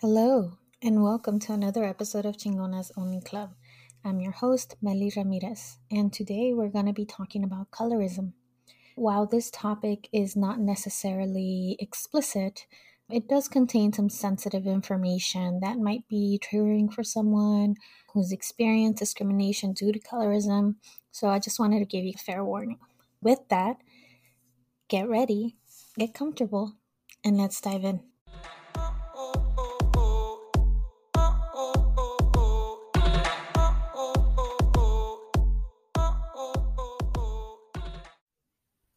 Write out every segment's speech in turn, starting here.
Hello, and welcome to another episode of Chingonas Only Club. I'm your host, Melly Ramirez, and today we're going to be talking about colorism. While this topic is not necessarily explicit, it does contain some sensitive information that might be triggering for someone who's experienced discrimination due to colorism. So I just wanted to give you a fair warning. With that, get ready, get comfortable, and let's dive in.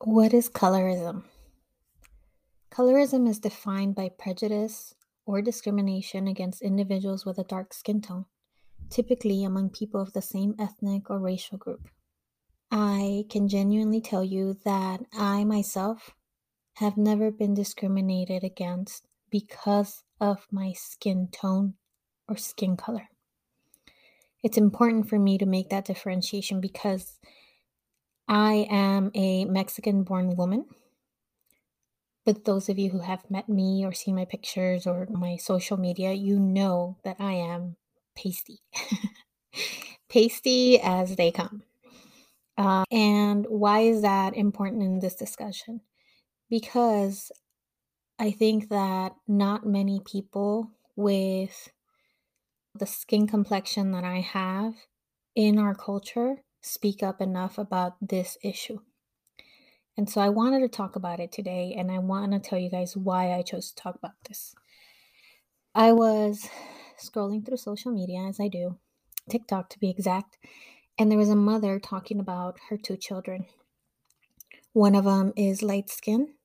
What is colorism? Colorism is defined by prejudice or discrimination against individuals with a dark skin tone, typically among people of the same ethnic or racial group. I can genuinely tell you that I myself have never been discriminated against because of my skin tone or skin color. It's important for me to make that differentiation because I am a Mexican born woman. But those of you who have met me or seen my pictures or my social media, you know that I am pasty. pasty as they come. Uh, and why is that important in this discussion? Because I think that not many people with the skin complexion that I have in our culture speak up enough about this issue. And so I wanted to talk about it today, and I want to tell you guys why I chose to talk about this. I was scrolling through social media as I do, TikTok to be exact, and there was a mother talking about her two children. One of them is light skin,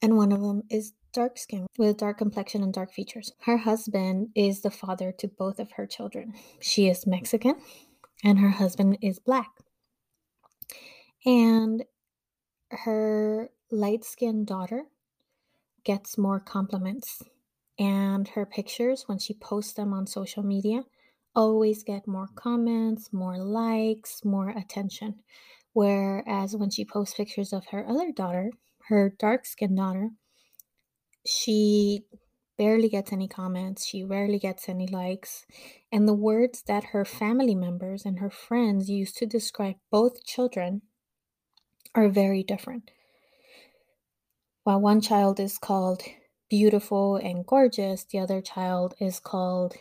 and one of them is dark skin with dark complexion and dark features. Her husband is the father to both of her children. She is Mexican and her husband is black. And her light skinned daughter gets more compliments, and her pictures, when she posts them on social media, always get more comments, more likes, more attention. Whereas when she posts pictures of her other daughter, her dark skinned daughter, she barely gets any comments, she rarely gets any likes, and the words that her family members and her friends use to describe both children are very different. While one child is called beautiful and gorgeous, the other child is called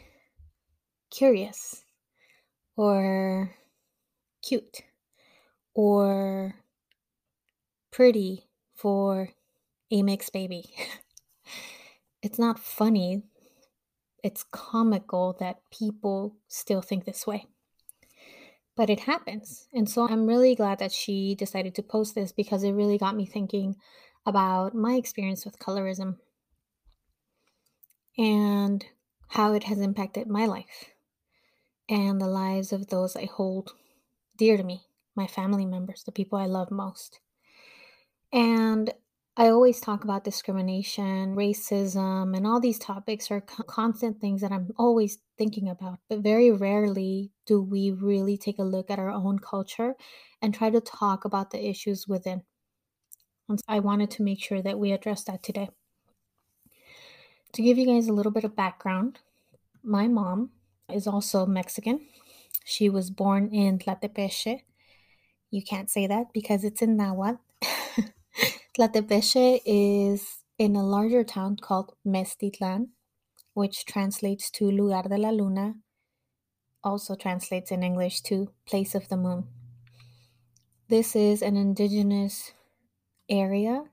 curious or cute or pretty for a mixed baby. it's not funny. It's comical that people still think this way. But it happens. And so I'm really glad that she decided to post this because it really got me thinking about my experience with colorism and how it has impacted my life and the lives of those I hold dear to me, my family members, the people I love most. And I always talk about discrimination, racism, and all these topics are constant things that I'm always thinking about. But very rarely do we really take a look at our own culture and try to talk about the issues within. And so I wanted to make sure that we address that today. To give you guys a little bit of background, my mom is also Mexican. She was born in Tlatepeche. You can't say that because it's in Nahuatl. Tlatepeche is in a larger town called Metztitlán, which translates to Lugar de la Luna, also translates in English to Place of the Moon. This is an indigenous area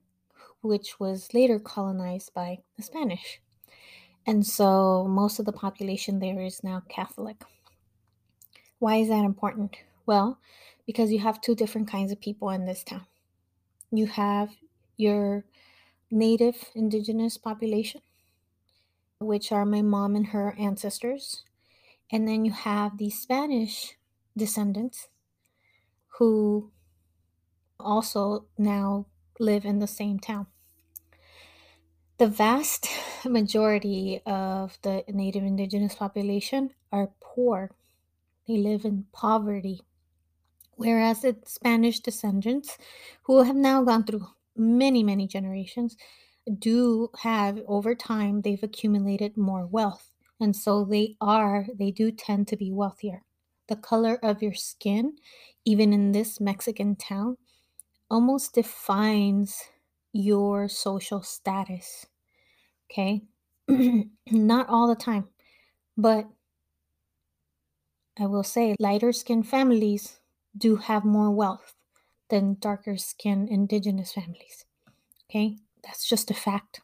which was later colonized by the Spanish. And so most of the population there is now Catholic. Why is that important? Well, because you have two different kinds of people in this town. You have your native indigenous population, which are my mom and her ancestors. And then you have the Spanish descendants who also now live in the same town. The vast majority of the native indigenous population are poor. They live in poverty. Whereas the Spanish descendants, who have now gone through many, many generations, do have over time they've accumulated more wealth and so they are they do tend to be wealthier. The color of your skin even in this mexican town almost defines your social status okay? Not all the time but i will say lighter skin families do have more wealth than darker skin indigenous families okay that's just a fact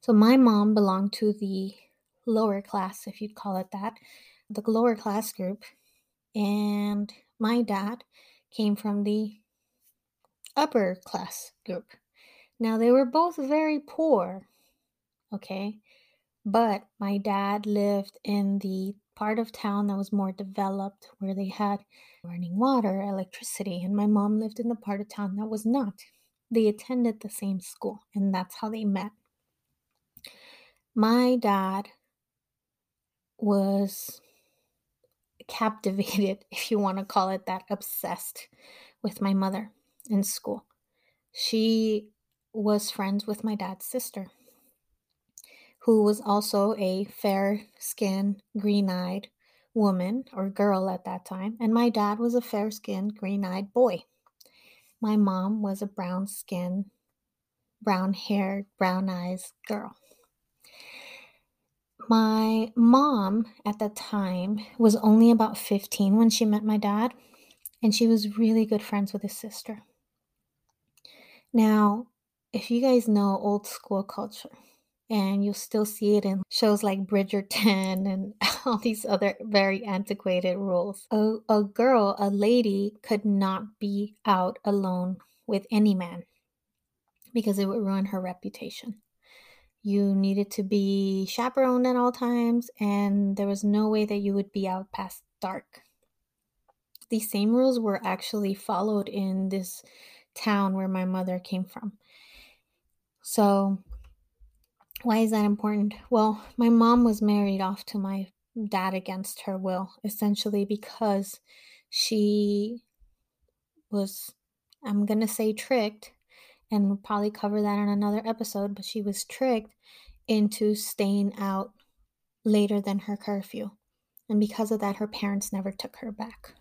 so my mom belonged to the lower class, if you'd call it that, the lower class group. And my dad came from the upper class group. Now, they were both very poor, okay? But my dad lived in the part of town that was more developed, where they had running water, electricity, and my mom lived in the part of town that was not. They attended the same school, and that's how they met. My dad was captivated, if you want to call it that, obsessed with my mother in school. She was friends with my dad's sister, who was also a fair skinned, green eyed woman or girl at that time. And my dad was a fair skinned, green eyed boy. My mom was a brown skinned, brown haired, brown eyes girl. My mom at the time was only about 15 when she met my dad, and she was really good friends with his sister. Now, if you guys know old school culture, and you'll still see it in shows like Bridgerton and all these other very antiquated rules. A, a girl, a lady, could not be out alone with any man because it would ruin her reputation. You needed to be chaperoned at all times, and there was no way that you would be out past dark. These same rules were actually followed in this town where my mother came from. So, why is that important? Well, my mom was married off to my dad against her will, essentially because she was, I'm going to say, tricked and we'll probably cover that in another episode, but she was tricked into staying out later than her curfew. And because of that, her parents never took her back.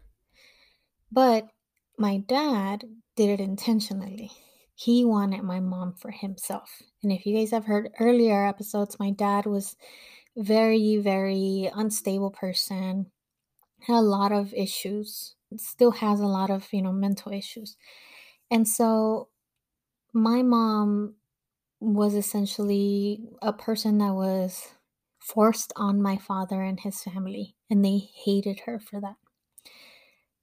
But my dad did it intentionally. He wanted my mom for himself. And if you guys have heard earlier episodes, my dad was very, very unstable person, had a lot of issues, still has a lot of, you know, mental issues. And so my mom was essentially a person that was forced on my father and his family, and they hated her for that.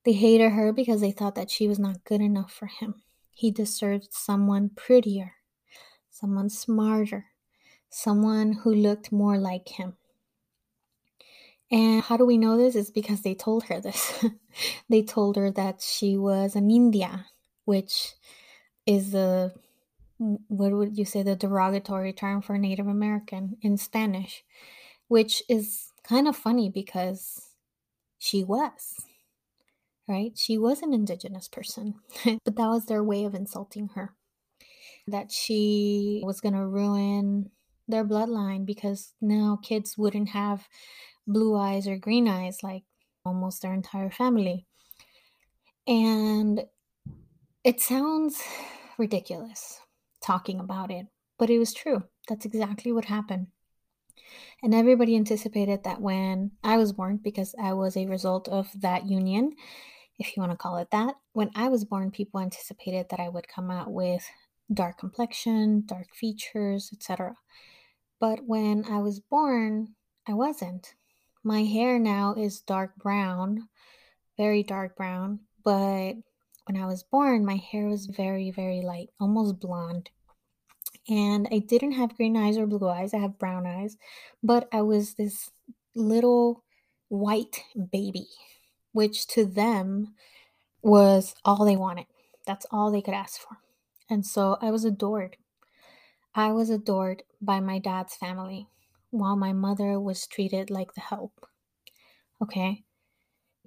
They hated her because they thought that she was not good enough for him. He deserved someone prettier, someone smarter, someone who looked more like him. And how do we know this? Is because they told her this. they told her that she was an India, which is the what would you say the derogatory term for Native American in Spanish, which is kind of funny because she was right? She was an indigenous person, but that was their way of insulting her. That she was going to ruin their bloodline because now kids wouldn't have blue eyes or green eyes like almost their entire family. And it sounds ridiculous talking about it, but it was true. That's exactly what happened. And everybody anticipated that when I was born, because I was a result of that union, if you want to call it that, when I was born, people anticipated that I would come out with dark complexion, dark features, etc. But when I was born, I wasn't. My hair now is dark brown, very dark brown, but when I was born, my hair was very, very light, almost blonde. And I didn't have green eyes or blue eyes, I have brown eyes, but I was this little white baby, which to them was all they wanted. That's all they could ask for. And so I was adored. I was adored by my dad's family while my mother was treated like the help. Okay?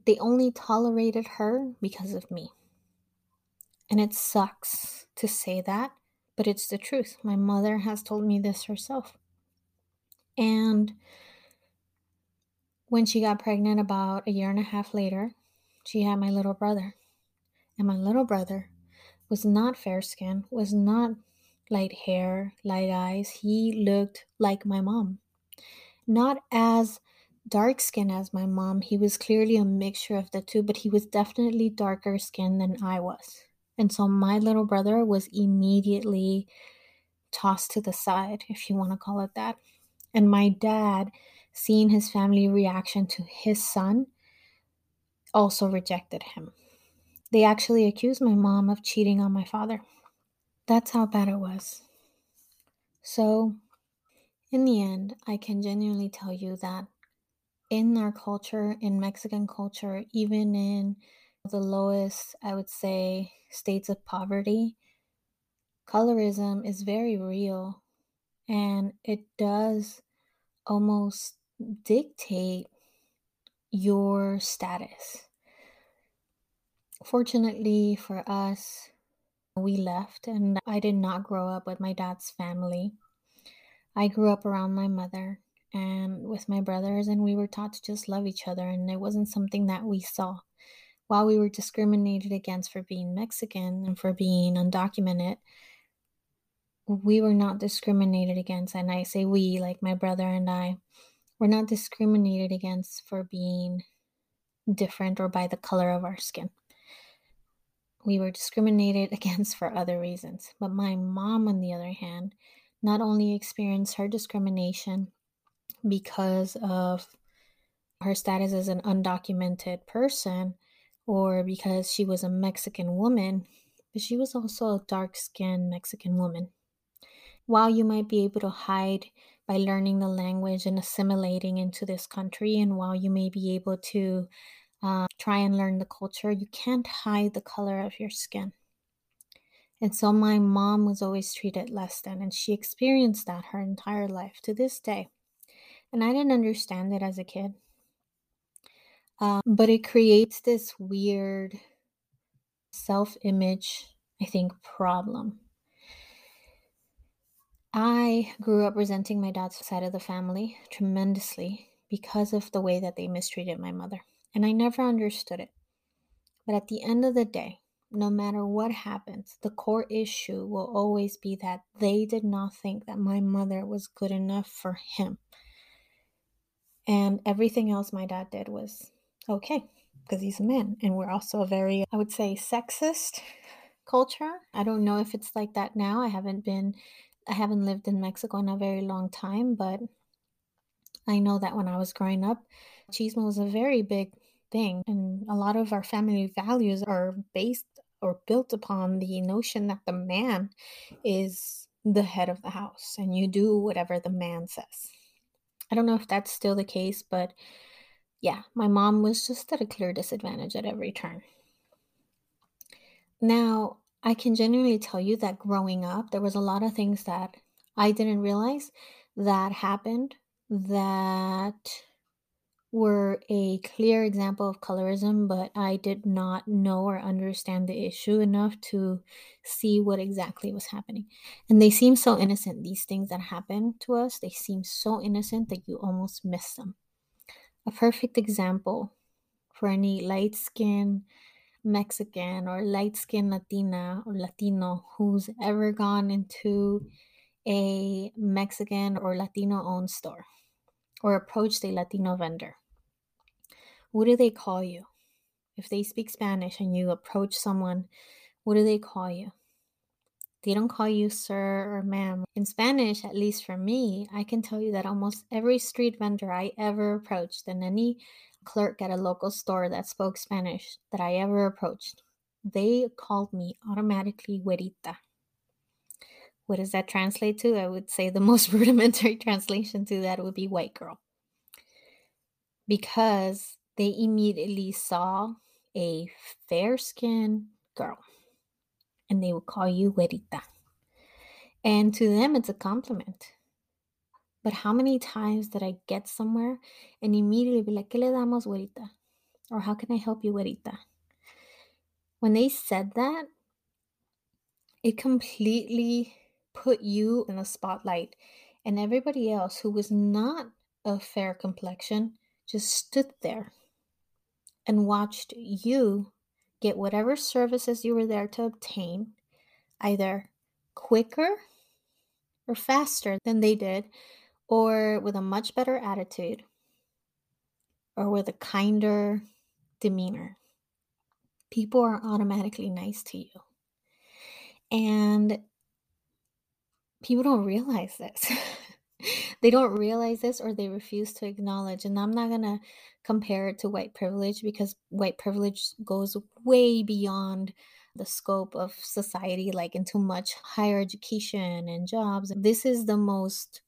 They only tolerated her because of me. And it sucks to say that, but it's the truth. My mother has told me this herself. And when she got pregnant about a year and a half later, she had my little brother. And my little brother was not fair skinned, was not light hair, light eyes. He looked like my mom. Not as dark skinned as my mom. He was clearly a mixture of the two, but he was definitely darker skinned than I was. And so my little brother was immediately tossed to the side, if you want to call it that. And my dad, seeing his family reaction to his son, also rejected him. They actually accused my mom of cheating on my father. That's how bad it was. So, in the end, I can genuinely tell you that in our culture, in Mexican culture, even in the lowest, I would say, states of poverty, colorism is very real and it does almost dictate your status. Fortunately for us, we left, and I did not grow up with my dad's family. I grew up around my mother and with my brothers, and we were taught to just love each other, and it wasn't something that we saw. While we were discriminated against for being Mexican and for being undocumented, we were not discriminated against. And I say we, like my brother and I, were not discriminated against for being different or by the color of our skin. We were discriminated against for other reasons. But my mom, on the other hand, not only experienced her discrimination because of her status as an undocumented person or because she was a Mexican woman, but she was also a dark skinned Mexican woman. While you might be able to hide by learning the language and assimilating into this country, and while you may be able to uh, try and learn the culture, you can't hide the color of your skin. And so my mom was always treated less than, and she experienced that her entire life to this day. And I didn't understand it as a kid. Um, but it creates this weird self image, I think, problem. I grew up resenting my dad's side of the family tremendously because of the way that they mistreated my mother. And I never understood it. But at the end of the day, no matter what happens, the core issue will always be that they did not think that my mother was good enough for him. And everything else my dad did was okay because he's a man. And we're also a very, I would say, sexist culture. I don't know if it's like that now. I haven't been, I haven't lived in Mexico in a very long time, but I know that when I was growing up, machismo was a very big thing. And a lot of our family values are based or built upon the notion that the man is the head of the house and you do whatever the man says. I don't know if that's still the case, but yeah, my mom was just at a clear disadvantage at every turn. Now, I can genuinely tell you that growing up, there was a lot of things that I didn't realize that happened that were a clear example of colorism, but I did not know or understand the issue enough to see what exactly was happening. And they seem so innocent, these things that happen to us, they seem so innocent that you almost miss them. A perfect example for any light skinned Mexican or light skinned Latina or Latino who's ever gone into a Mexican or Latino owned store or approached a Latino vendor. What do they call you? If they speak Spanish and you approach someone, what do they call you? They don't call you sir or ma'am. In Spanish, at least for me, I can tell you that almost every street vendor I ever approached and any clerk at a local store that spoke Spanish that I ever approached, they called me automatically güerita. What does that translate to? I would say the most rudimentary translation to that would be white girl. Because they immediately saw a fair skinned girl and they would call you güerita. And to them, it's a compliment. But how many times did I get somewhere and immediately be like, ¿Qué le damos, güerita? Or how can I help you, güerita? When they said that, it completely put you in the spotlight, and everybody else who was not of fair complexion just stood there and watched you get whatever services you were there to obtain either quicker or faster than they did, or with a much better attitude, or with a kinder demeanor. People are automatically nice to you. And people don't realize this. they don't realize this or they refuse to acknowledge. And I'm not going to compare it to white privilege because white privilege goes way beyond the scope of society, like into much higher education and jobs. This is the most,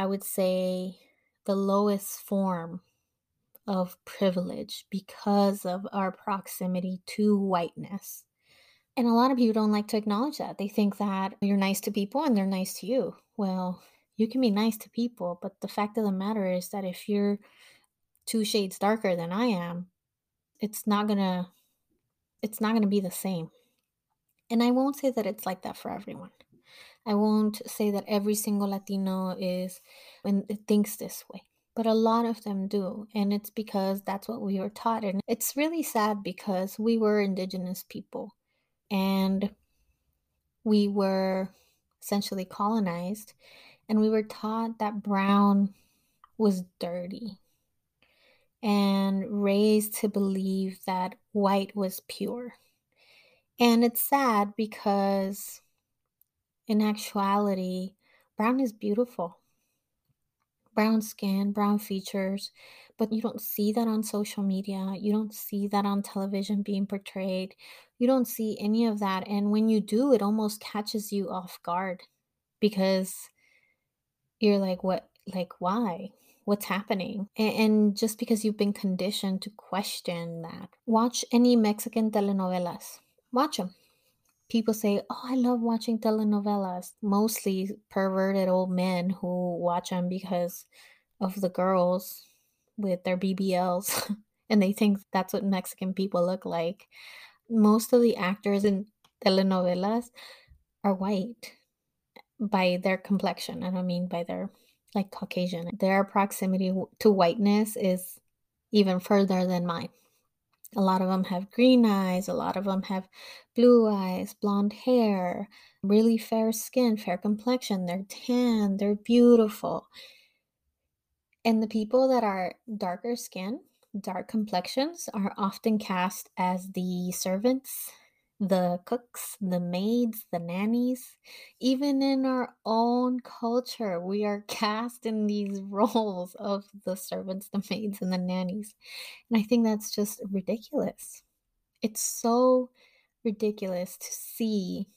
I would say, the lowest form of privilege because of our proximity to whiteness. And a lot of people don't like to acknowledge that. They think that you're nice to people and they're nice to you. Well, you can be nice to people, but the fact of the matter is that if you're two shades darker than I am, it's not going to it's not going to be the same. And I won't say that it's like that for everyone. I won't say that every single Latino is and thinks this way, but a lot of them do, and it's because that's what we were taught. And it's really sad because we were indigenous people and we were essentially colonized and we were taught that brown was dirty and raised to believe that white was pure. And it's sad because in actuality, brown is beautiful. Brown skin, brown features, but you don't see that on social media. You don't see that on television being portrayed. You don't see any of that. And when you do, it almost catches you off guard because you're like, what? Like, why? What's happening? And, just because you've been conditioned to question that, watch any Mexican telenovelas. Watch them people say, Oh, I love watching telenovelas. Mostly perverted old men who watch them because of the girls with their BBLs and they think that's what Mexican people look like. Most of the actors in telenovelas are white by their complexion. I don't mean by their like Caucasian. Their proximity to whiteness is even further than mine. A lot of them have green eyes, a lot of them have blue eyes, blonde hair, really fair skin, fair complexion. They're tan, they're beautiful. And the people that are darker skin, dark complexions, are often cast as the servants, the cooks, the maids, the nannies. Even in our own culture, we are cast in these roles of the servants, the maids, and the nannies. And I think that's just ridiculous. It's so ridiculous to see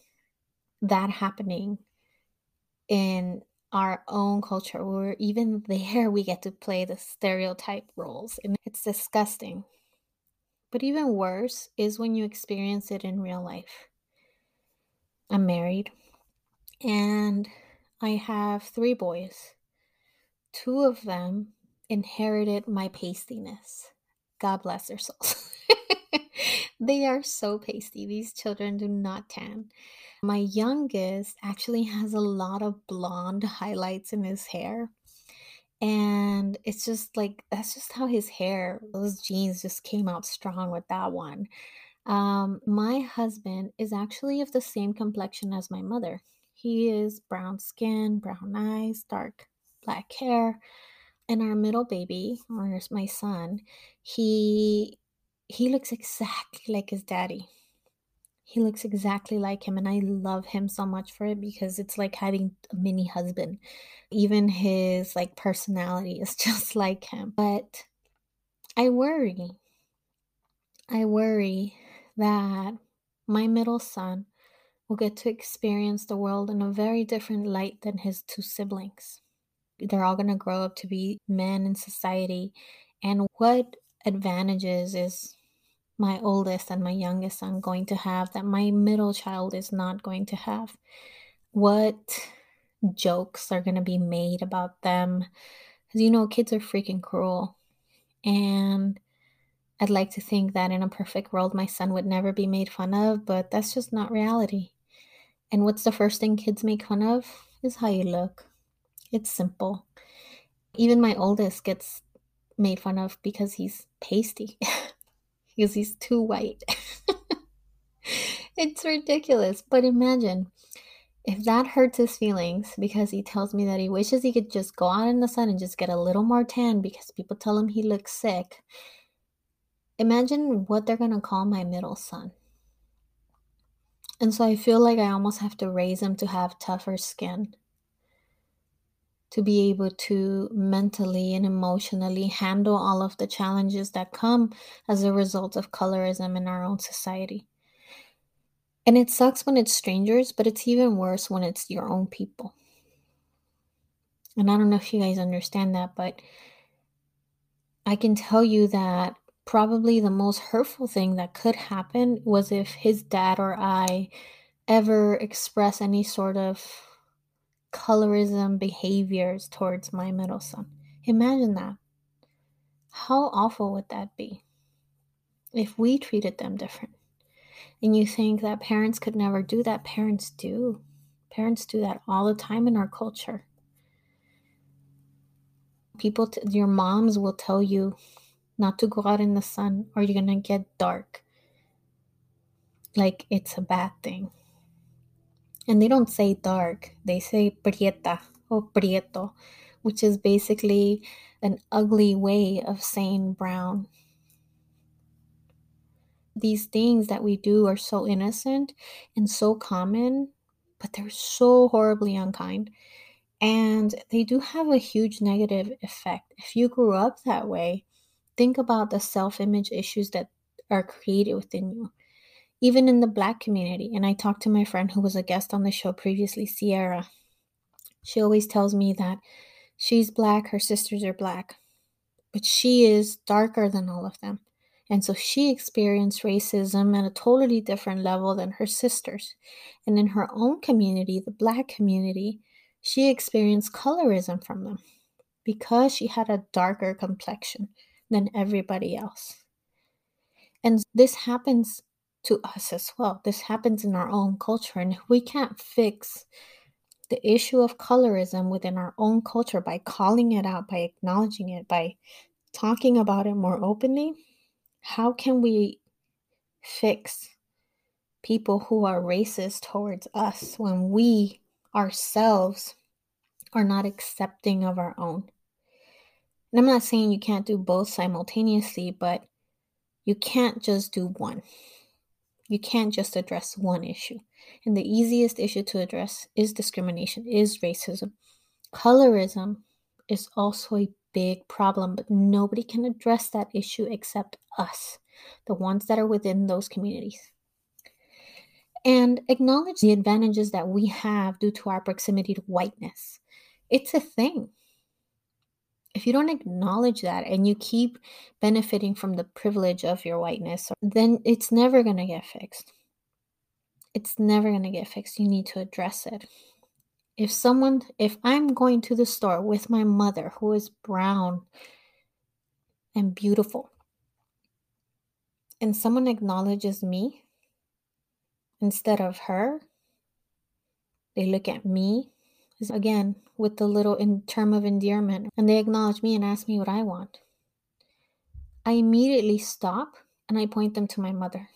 that happening in our own culture or even there we get to play the stereotype roles and it's disgusting but even worse is when you experience it in real life. I'm married and i have three boys. Two of them inherited my pastiness. God bless their souls. They are so pasty. These children do not tan. My youngest actually has a lot of blonde highlights in his hair. And it's just like, that's just how his hair, those genes just came out strong with that one. Um, my husband is actually of the same complexion as my mother. He is brown skin, brown eyes, dark black hair. And our middle baby, or my son, he he looks exactly like his daddy. He looks exactly like him, and I love him so much for it because it's like having a mini husband. Even his like personality is just like him. But I worry. I worry that my middle son will get to experience the world in a very different light than his two siblings. They're all going to grow up to be men in society. And what advantages is my oldest and my youngest son going to have that my middle child is not going to have? What jokes are going to be made about them? Because you know, kids are freaking cruel. And I'd like to think that in a perfect world, my son would never be made fun of, but that's just not reality. And what's the first thing kids make fun of? Is how you look. It's simple. Even my oldest gets made fun of because he's pasty, because he's too white. it's ridiculous. But imagine if that hurts his feelings because he tells me that he wishes he could just go out in the sun and just get a little more tan because people tell him he looks sick. Imagine what they're going to call my middle son. And so I feel like I almost have to raise him to have tougher skin, to be able to mentally and emotionally handle all of the challenges that come as a result of colorism in our own society. And it sucks when it's strangers, but it's even worse when it's your own people. And I don't know if you guys understand that, but I can tell you that probably the most hurtful thing that could happen was if his dad or I ever express any sort of colorism behaviors towards my middle son. Imagine that. How awful would that be if we treated them different? And you think that parents could never do that. Parents do. Parents do that all the time in our culture. People, t- your moms will tell you not to go out in the sun or you're gonna get dark. Like it's a bad thing. And they don't say dark, they say prieta or prieto, which is basically an ugly way of saying brown. These things that we do are so innocent and so common, but they're so horribly unkind. And they do have a huge negative effect. If you grew up that way, think about the self image issues that are created within you, even in the Black community. And I talked to my friend who was a guest on the show previously, Sierra. She always tells me that she's Black, her sisters are Black, but she is darker than all of them. And so she experienced racism at a totally different level than her sisters. And in her own community, the Black community, she experienced colorism from them because she had a darker complexion than everybody else. And this happens to us as well. This happens in our own culture. And we can't fix the issue of colorism within our own culture by calling it out, by acknowledging it, by talking about it more openly, how can we fix people who are racist towards us when we ourselves are not accepting of our own? And I'm not saying you can't do both simultaneously, but you can't just do one. You can't just address one issue. And the easiest issue to address is discrimination, is racism. Colorism is also a big problem, but nobody can address that issue except us, the ones that are within those communities. And acknowledge the advantages that we have due to our proximity to whiteness. It's a thing if you don't acknowledge that and you keep benefiting from the privilege of your whiteness, then it's never going to get fixed. It's never going to get fixed. You need to address it. If someone, if I'm going to the store with my mother who is brown and beautiful, and someone acknowledges me instead of her, they look at me again with the little in term of endearment and they acknowledge me and ask me what I want. I immediately stop and I point them to my mother.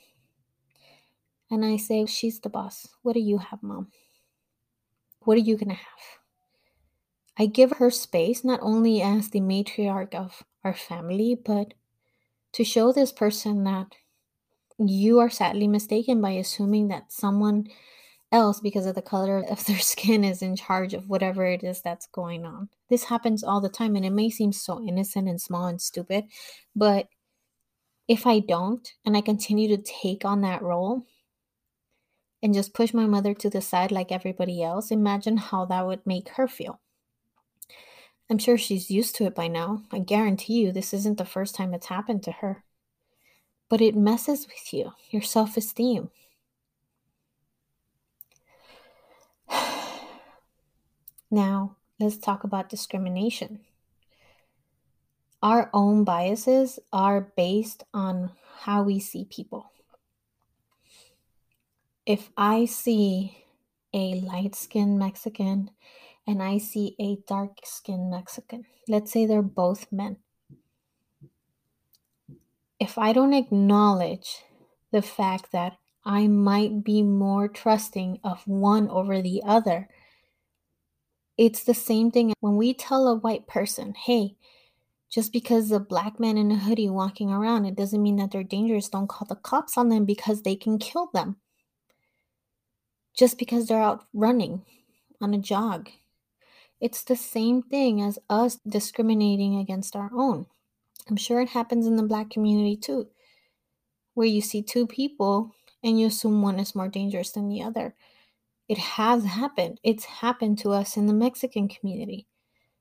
And I say, She's the boss. What do you have, mom? What are you going to have? I give her space not only as the matriarch of our family, but to show this person that you are sadly mistaken by assuming that someone else because of the color of their skin is in charge of whatever it is that's going on. This happens all the time and it may seem so innocent and small and stupid, but if I don't and I continue to take on that role and just push my mother to the side like everybody else, imagine how that would make her feel. I'm sure she's used to it by now. I guarantee you this isn't the first time it's happened to her. But it messes with you, your self esteem. Now, let's talk about discrimination. Our own biases are based on how we see people. If I see a light skinned Mexican and I see a dark skinned Mexican, let's say they're both men. If I don't acknowledge the fact that I might be more trusting of one over the other, it's the same thing when we tell a white person, hey, just because a black man in a hoodie walking around, it doesn't mean that they're dangerous. Don't call the cops on them because they can kill them. Just because they're out running on a jog. It's the same thing as us discriminating against our own. I'm sure it happens in the black community too, where you see two people and you assume one is more dangerous than the other. It has happened. It's happened to us in the Mexican community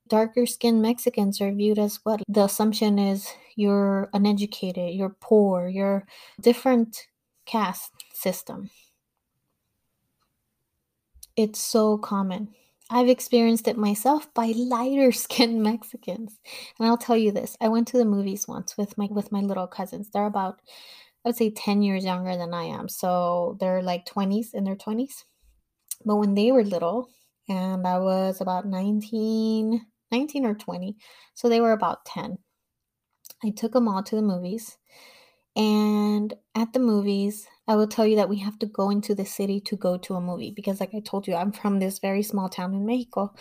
darker skinned Mexicans are viewed as what? The assumption is you're uneducated, you're poor, you're different caste system. It's so common. I've experienced it myself by lighter skinned Mexicans. And I'll tell you this. I went to the movies once with my with my little cousins. They're about I would say 10 years younger than I am. So they're like 20s in their 20s. But when they were little, and I was about 19, 19 or 20. So they were about 10. I took them all to the movies. And at the movies, I will tell you that we have to go into the city to go to a movie because, like I told you, I'm from this very small town in Mexico.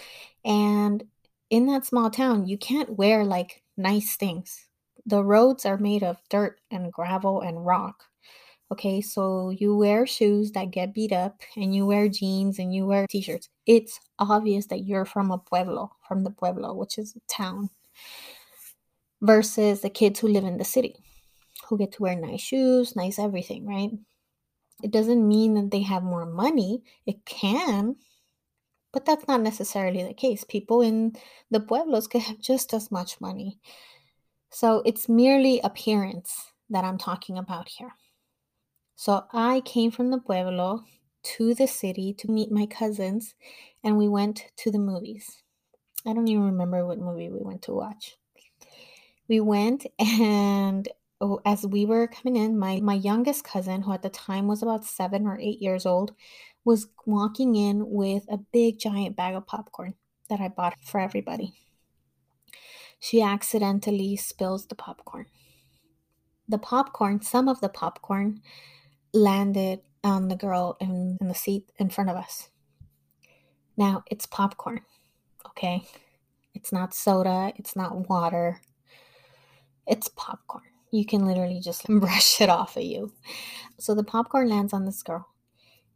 And in that small town, you can't wear like nice things. The roads are made of dirt and gravel and rock. Okay, so you wear shoes that get beat up and you wear jeans and you wear t shirts. It's obvious that you're from a pueblo, from the pueblo, which is a town, versus the kids who live in the city who get to wear nice shoes, nice everything, right? It doesn't mean that they have more money. It can, but that's not necessarily the case. People in the pueblos could have just as much money. So it's merely appearance that I'm talking about here. So I came from the pueblo to the city to meet my cousins, and we went to the movies. I don't even remember what movie we went to watch. We went, and oh, as we were coming in, my, my youngest cousin, who at the time was about seven or eight years old, was walking in with a big giant bag of popcorn that I bought for everybody. She accidentally spills the popcorn. The popcorn, some of the popcorn, landed on the girl in, in the seat in front of us. Now it's popcorn, okay? It's not soda, it's not water, it's popcorn. You can literally just brush it off of you. So the popcorn lands on this girl,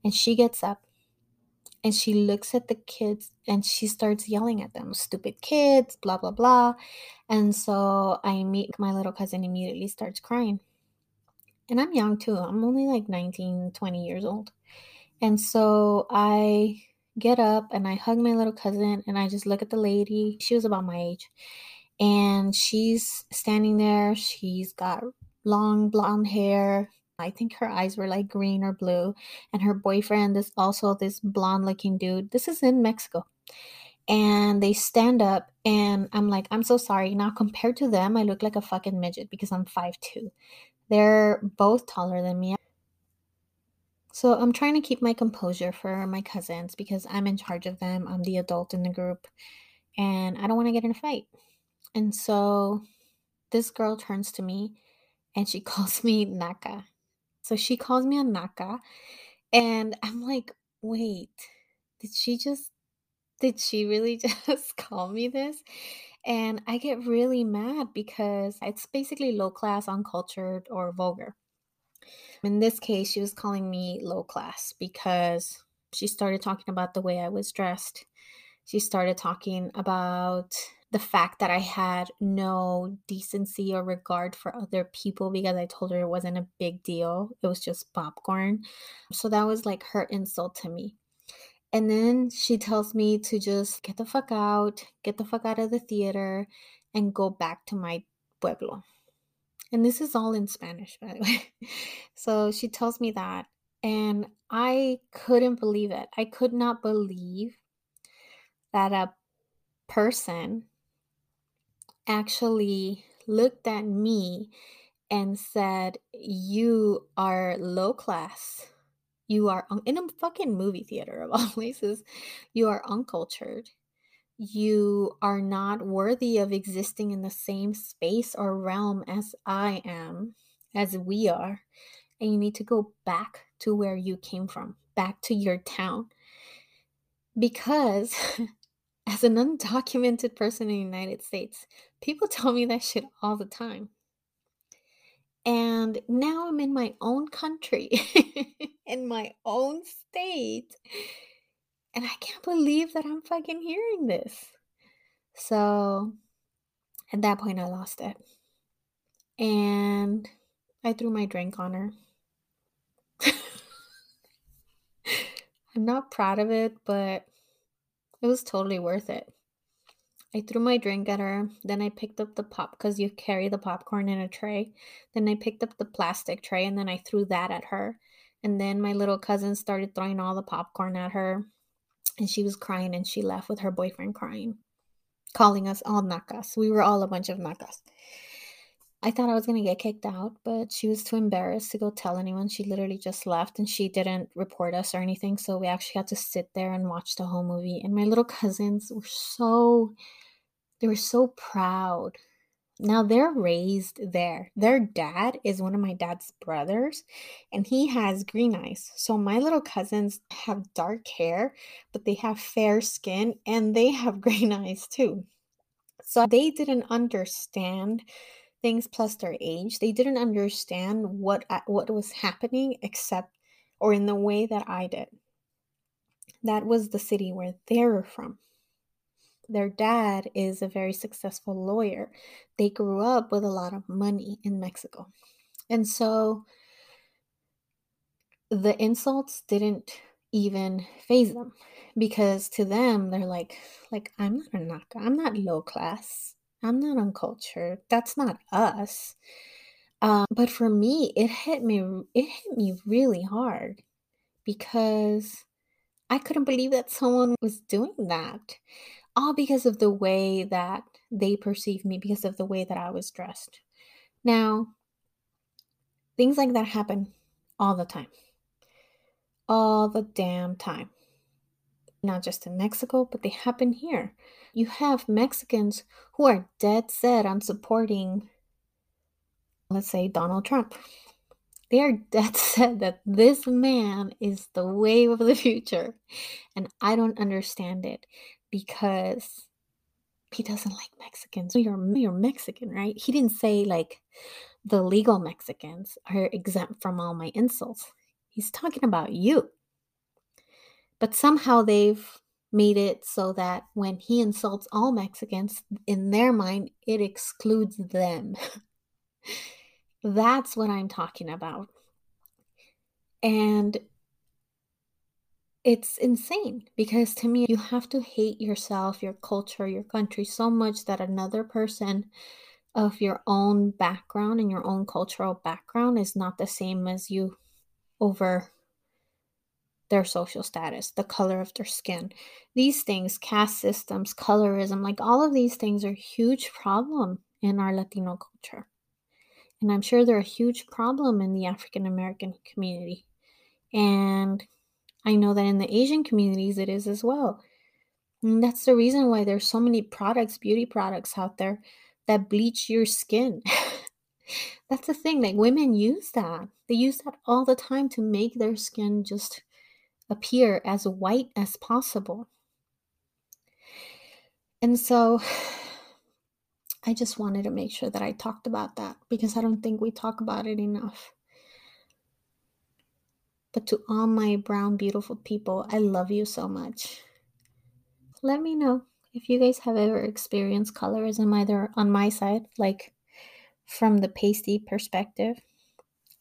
and she gets up and she looks at the kids and she starts yelling at them stupid kids blah blah blah and so i meet my little cousin immediately starts crying and I'm young too. I'm only like 19, 20 years old. And so I get up and I hug my little cousin and I just look at the lady. She was about my age. And she's standing there. She's got long blonde hair. I think her eyes were like green or blue. And her boyfriend is also this blonde looking dude. This is in Mexico. And they stand up and I'm like, I'm so sorry. Now compared to them, I look like a fucking midget because I'm 5'2. They're both taller than me. So I'm trying to keep my composure for my cousins because I'm in charge of them. I'm the adult in the group and I don't want to get in a fight. And so this girl turns to me and she calls me Naka. So she calls me a Naka and I'm like, wait, did she just, did she really just call me this? And I get really mad because it's basically low class, uncultured, or vulgar. In this case, she was calling me low class because she started talking about the way I was dressed. She started talking about the fact that I had no decency or regard for other people because I told her it wasn't a big deal. It was just popcorn. So that was like her insult to me. And then she tells me to just get the fuck out, get the fuck out of the theater, and go back to my pueblo. And this is all in Spanish, by the way. So she tells me that. And I couldn't believe it. I could not believe that a person actually looked at me and said, You are low class You are un- in a fucking movie theater of all places. You are uncultured. You are not worthy of existing in the same space or realm as I am, as we are. And you need to go back to where you came from, back to your town. Because as an undocumented person in the United States, people tell me that shit all the time. And now I'm in my own country, in my own state. And I can't believe that I'm fucking hearing this. So at that point, I lost it. And I threw my drink on her. I'm not proud of it, but it was totally worth it. I threw my drink at her. Then I picked up the pop because you carry the popcorn in a tray. Then I picked up the plastic tray and then I threw that at her. And then my little cousin started throwing all the popcorn at her. And she was crying and she left with her boyfriend crying, calling us all nakas. We were all a bunch of nakas. I thought I was going to get kicked out, but she was too embarrassed to go tell anyone. She literally just left and she didn't report us or anything. So we actually had to sit there and watch the whole movie. And my little cousins were so, they were so proud. Now they're raised there. Their dad is one of my dad's brothers and he has green eyes. So my little cousins have dark hair, but they have fair skin and they have green eyes too. So they didn't understand things plus their age. They didn't understand what what was happening except or in the way that I did. That was the city where they were from. Their dad is a very successful lawyer. They grew up with a lot of money in Mexico. And so the insults didn't even phase them because to them they're like like I'm not a knock. I'm not low class. I'm not uncultured. That's not us. Um, but for me, it hit me. It hit me really hard because I couldn't believe that someone was doing that, all because of the way that they perceived me, because of the way that I was dressed. Now, things like that happen all the time, all the damn time. Not just in Mexico, but they happen here you have Mexicans who are dead set on supporting, let's say, Donald Trump. They are dead set that this man is the wave of the future. And I don't understand it because he doesn't like Mexicans. You're, you're Mexican, right? He didn't say like the legal Mexicans are exempt from all my insults. He's talking about you. But somehow they've made it so that when he insults all Mexicans, in their mind, it excludes them. That's what I'm talking about. And it's insane because to me, you have to hate yourself, your culture, your country so much that another person of your own background and your own cultural background is not the same as you over their social status, the color of their skin. These things, caste systems, colorism, like all of these things are huge problem in our Latino culture. And I'm sure they're a huge problem in the African American community. And I know that in the Asian communities it is as well. And that's the reason why there's so many products, beauty products out there that bleach your skin. that's the thing, like women use that. They use that all the time to make their skin just appear as white as possible. And so I just wanted to make sure that I talked about that because I don't think we talk about it enough. But to all my brown, beautiful people, I love you so much. Let me know if you guys have ever experienced colorism either on my side, like from the pasty perspective,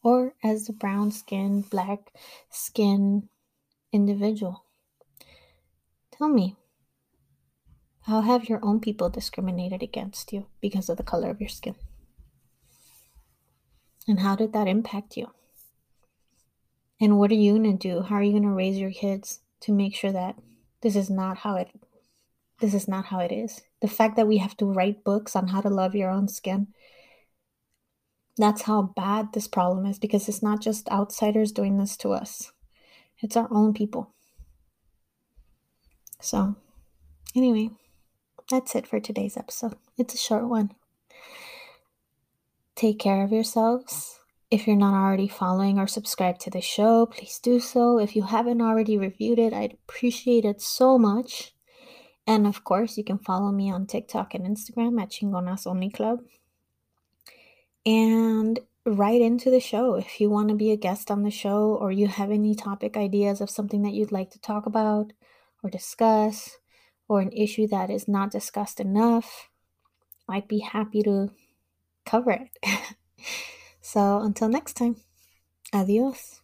or as the brown skin, black skin individual. Tell me, how have your own people discriminated against you because of the color of your skin? And how did that impact you? And what are you going to do? How are you going to raise your kids to make sure that this is not how it this is not how it is. The fact that we have to write books on how to love your own skin. That's how bad this problem is because it's not just outsiders doing this to us. It's our own people. So, anyway, that's it for today's episode. It's a short one. Take care of yourselves. If you're not already following or subscribed to the show, please do so. If you haven't already reviewed it, I'd appreciate it so much. And of course, you can follow me on TikTok and Instagram at Chingonas Only Club. And write into the show if you want to be a guest on the show or you have any topic ideas of something that you'd like to talk about or discuss or an issue that is not discussed enough. I'd be happy to cover it. so until next time, adios.